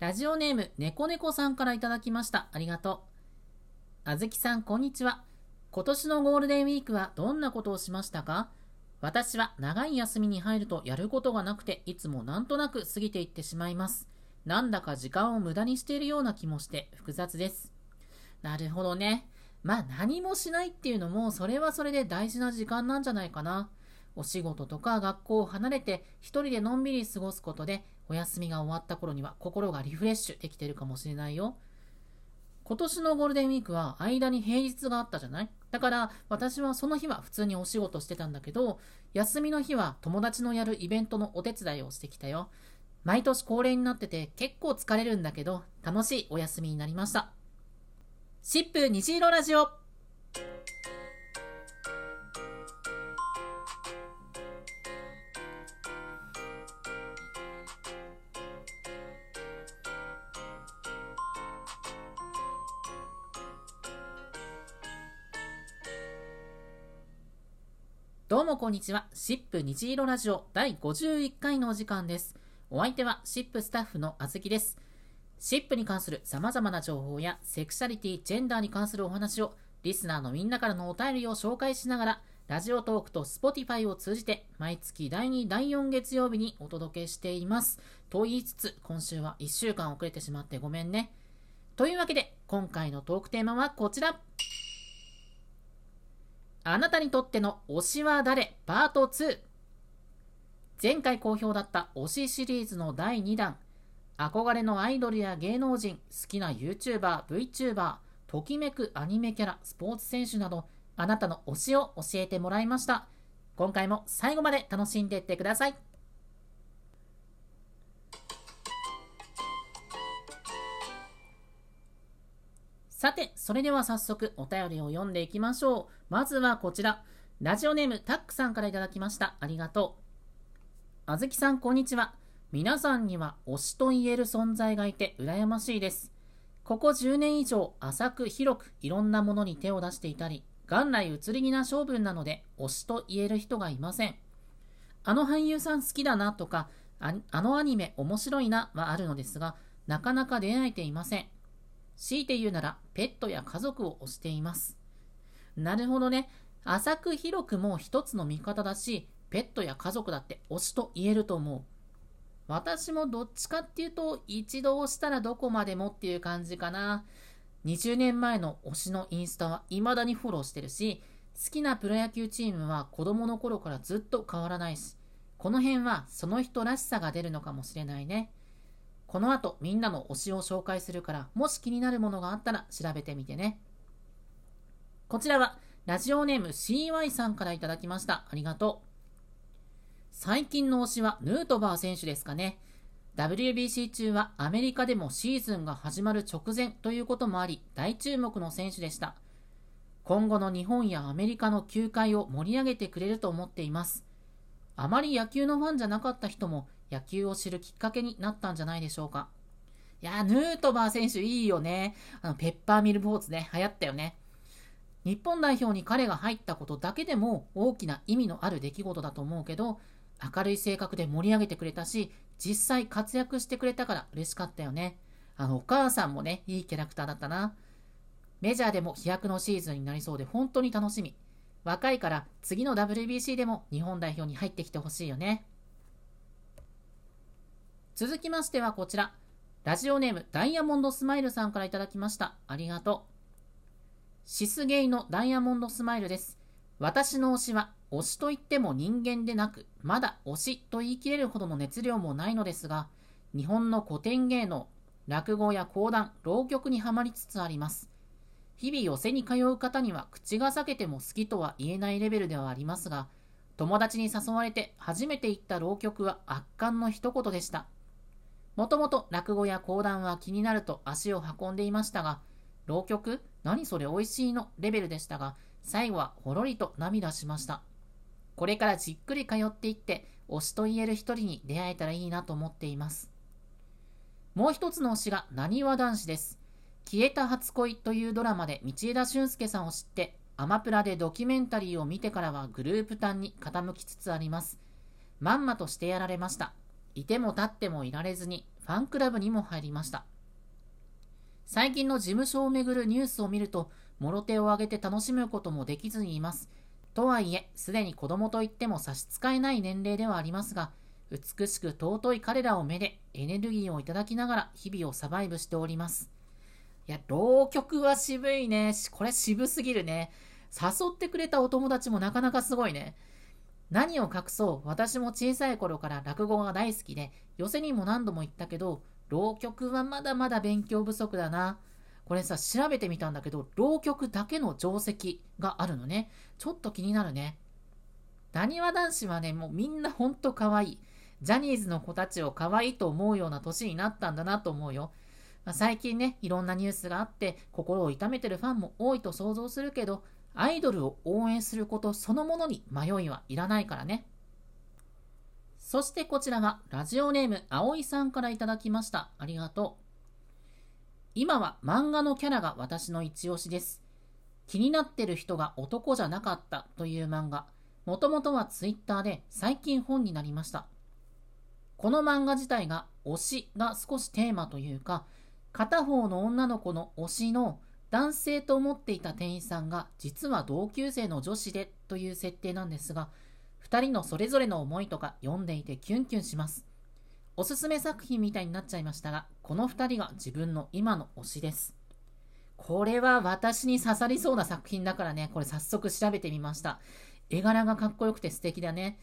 ラジオネーム、猫猫さんからいただきました。ありがとう。あずきさん、こんにちは。今年のゴールデンウィークはどんなことをしましたか？私は長い休みに入るとやることがなくて、いつもなんとなく過ぎていってしまいます。なんだか時間を無駄にしているような気もして複雑です。なるほどね。まあ何もしないっていうのも、それはそれで大事な時間なんじゃないかな。お仕事とか学校を離れて一人でのんびり過ごすことでお休みが終わった頃には心がリフレッシュできてるかもしれないよ。今年のゴールデンウィークは間に平日があったじゃない？だから私はその日は普通にお仕事してたんだけど、休みの日は友達のやるイベントのお手伝いをしてきたよ。毎年恒例になってて結構疲れるんだけど、楽しいお休みになりました。シップ虹色ラジオどうもこんにちは。シップ虹色ラジオ第51回のお時間です。お相手はシップスタッフのあずきです。シップに関する様々な情報やセクシャリティ、ジェンダーに関するお話をリスナーのみんなからのお便りを紹介しながらラジオトークと Spotify を通じて毎月第2、第4月曜日にお届けしています。と言いつつ今週は1週間遅れてしまってごめんね。というわけで今回のトークテーマはこちら。あなたにとっての推しは誰？パート2前回好評だった推しシリーズの第2弾。憧れのアイドルや芸能人好きな YouTuber、VTuber ときめくアニメキャラ、スポーツ選手などあなたの推しを教えてもらいました。今回も最後まで楽しんでいってください。さて、それでは早速お便りを読んでいきましょう。まずはこちら。ラジオネームタックさんからいただきました。ありがとう。あずきさん、こんにちは。皆さんには推しと言える存在がいて羨ましいです。ここ10年以上、浅く広くいろんなものに手を出していたり、元来移り気な性分なので推しと言える人がいません。あの俳優さん好きだなとか、あのアニメ面白いなはあるのですが、なかなか出会えていません。強いて言うなら、ペットや家族を推しています。なるほどね。浅く広くも一つの見方だし、ペットや家族だって推しと言えると思う。私もどっちかっていうと、一度押したらどこまでもっていう感じかな。20年前の推しのインスタは未だにフォローしてるし、好きなプロ野球チームは子供の頃からずっと変わらないし、この辺はその人らしさが出るのかもしれないね。この後みんなの推しを紹介するから、もし気になるものがあったら調べてみてね。こちらはラジオネーム CY さんからいただきました。ありがとう。最近の推しはヌートバー選手ですかね。WBC 中はアメリカでもシーズンが始まる直前ということもあり、大注目の選手でした。今後の日本やアメリカの球界を盛り上げてくれると思っています。あまり野球のファンじゃなかった人も野球を知るきっかけになったんじゃないでしょうか。いやヌートバー選手いいよね。あの、ペッパーミルポーツね、流行ったよね。日本代表に彼が入ったことだけでも大きな意味のある出来事だと思うけど、明るい性格で盛り上げてくれたし、実際活躍してくれたから嬉しかったよね。あの、お母さんもね、いいキャラクターだったな。メジャーでも飛躍のシーズンになりそうで本当に楽しみ。若いから次の WBC でも日本代表に入ってきてほしいよね。続きましてはこちら。ラジオネームダイヤモンドスマイルさんから頂きました。ありがとう。シスゲイのダイヤモンドスマイルです。私の推しは推しといっても人間でなく、まだ推しと言い切れるほどの熱量もないのですが、日本の古典芸能、落語や講談、浪曲にはまりつつあります。日々寄せに通う方には口が裂けても好きとは言えないレベルではありますが、友達に誘われて初めて行った浪曲は圧巻の一言でした。もともと落語や講談は気になると足を運んでいましたが、浪曲？何それ美味しいの？レベルでしたが、最後はほろりと涙しました。これからじっくり通っていって、推しと言える一人に出会えたらいいなと思っています。もう一つの推しがなにわ男子です。消えた初恋というドラマで道枝俊介さんを知って、アマプラでドキュメンタリーを見てからはグループ単に傾きつつあります。まんまとしてやられました。いても立ってもいられずに、ファンクラブにも入りました。最近の事務所をめぐるニュースを見ると、もろ手を挙げて楽しむこともできずにいます。とはいえ、すでに子供といっても差し支えない年齢ではありますが、美しく尊い彼らを目でエネルギーをいただきながら日々をサバイブしております。いや、浪曲は渋いね。これ渋すぎるね。誘ってくれたお友達もなかなかすごいね。何を隠そう、私も小さい頃から落語が大好きで、寄せにも何度も言ったけど、浪曲はまだまだ勉強不足だな。これさ、調べてみたんだけど、浪曲だけの定石があるのね。ちょっと気になるね。なにわ男子はね、もうみんなほんと可愛い。ジャニーズの子たちを可愛いと思うような年になったんだなと思うよ。まあ、最近ね、いろんなニュースがあって、心を痛めてるファンも多いと想像するけど、アイドルを応援することそのものに迷いはいらないからね。そしてこちらは、ラジオネーム、葵さんからいただきました。ありがとう。今は漫画のキャラが私の一押しです。気になってる人が男じゃなかったという漫画。もともとはツイッターで最近本になりました。この漫画自体が推しが少しテーマというか、片方の女の子の推しの男性と思っていた店員さんが実は同級生の女子でという設定なんですが、2人のそれぞれの思いとか読んでいてキュンキュンします。おすすめ作品みたいになっちゃいましたが、この2人が自分の今の推しです。これは私に刺さりそうな作品だからね、これ早速調べてみました。絵柄がかっこよくて素敵だね。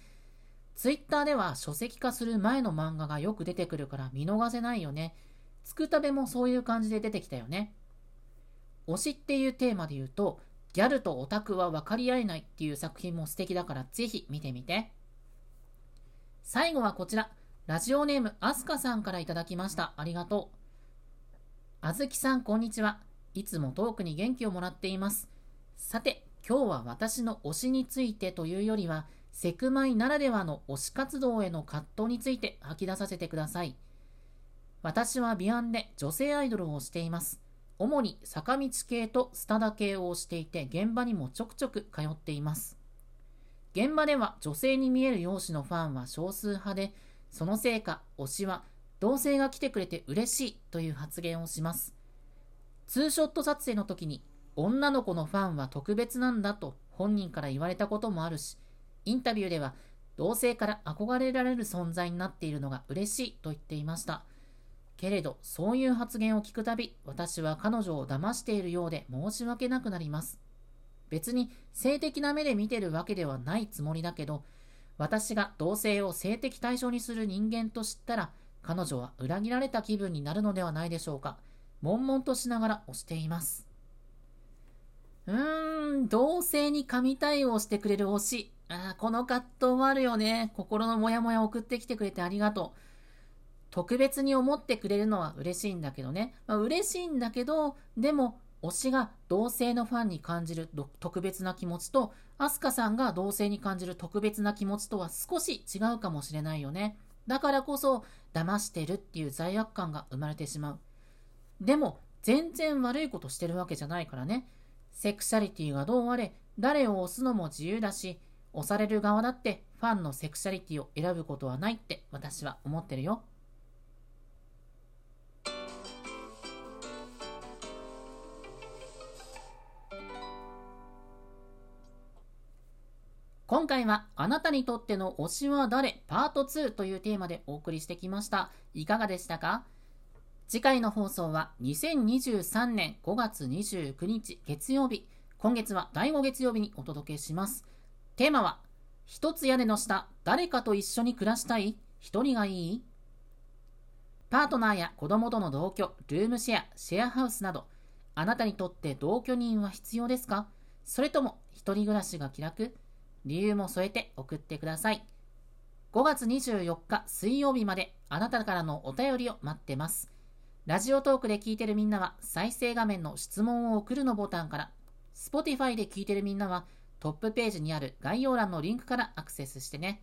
ツイッターでは書籍化する前の漫画がよく出てくるから見逃せないよね。つくたべもそういう感じで出てきたよね。推しっていうテーマで言うと、ギャルとオタクは分かり合えないっていう作品も素敵だからぜひ見てみて。最後はこちら。ラジオネームアスカさんからいただきました。ありがとう。あずきさん、こんにちは。いつもトークに元気をもらっています。さて、今日は私の推しについてというよりは、セクマイならではの推し活動への葛藤について吐き出させてください。私はビアンで女性アイドルをしています。主に坂道系とスタダ系をしていて、現場にもちょくちょく通っています。現場では女性に見える容姿のファンは少数派で、そのせいか推しは同性が来てくれて嬉しいという発言をします。ツーショット撮影の時に女の子のファンは特別なんだと本人から言われたこともあるし、インタビューでは同性から憧れられる存在になっているのが嬉しいと言っていました。けれど、そういう発言を聞くたび、私は彼女を騙しているようで申し訳なくなります。別に性的な目で見てるわけではないつもりだけど、私が同性を性的対象にする人間と知ったら、彼女は裏切られた気分になるのではないでしょうか。悶々としながら押しています。うーん、同性に神対応してくれる推し。あこの葛藤もあるよね。心のモヤモヤ送ってきてくれてありがとう。特別に思ってくれるのは嬉しいんだけどね。まあ、嬉しいんだけど、でも推しが同性のファンに感じる特別な気持ちと、アスカさんが同性に感じる特別な気持ちとは少し違うかもしれないよね。だからこそ、騙してるっていう罪悪感が生まれてしまう。でも、全然悪いことしてるわけじゃないからね。セクシャリティがどうあれ、誰を押すのも自由だし、押される側だってファンのセクシャリティを選ぶことはないって私は思ってるよ。今回はあなたにとっての推しは誰？パート2というテーマでお送りしてきました。いかがでしたか？次回の放送は2023年5月29日月曜日。今月は第5月曜日にお届けします。テーマは、一つ屋根の下、誰かと一緒に暮らしたい？一人がいい？パートナーや子供との同居、ルームシェア、シェアハウスなど、あなたにとって同居人は必要ですか？それとも一人暮らしが気楽？理由も添えて送ってください。5月24日水曜日まであなたからのお便りを待ってます。ラジオトークで聞いてるみんなは再生画面の質問を送るのボタンから、Spotify で聞いてるみんなはトップページにある概要欄のリンクからアクセスしてね。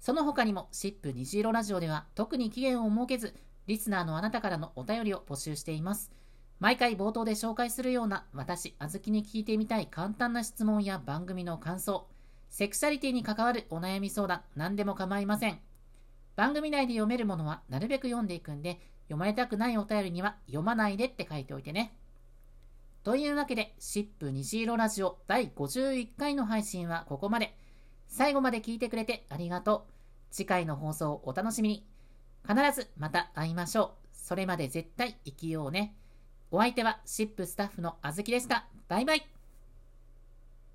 その他にも、シップ虹色ラジオでは特に期限を設けず、リスナーのあなたからのお便りを募集しています。毎回冒頭で紹介するような私、あずきに聞いてみたい簡単な質問や番組の感想、セクシャリティに関わるお悩み相談、何でも構いません。番組内で読めるものはなるべく読んでいくんで、読まれたくないお便りには読まないでって書いておいてね。というわけで、シップ虹色ラジオ第51回の配信はここまで。最後まで聞いてくれてありがとう。次回の放送をお楽しみに。必ずまた会いましょう。それまで絶対生きようね。お相手はシップスタッフのあずきでした。バイバイ。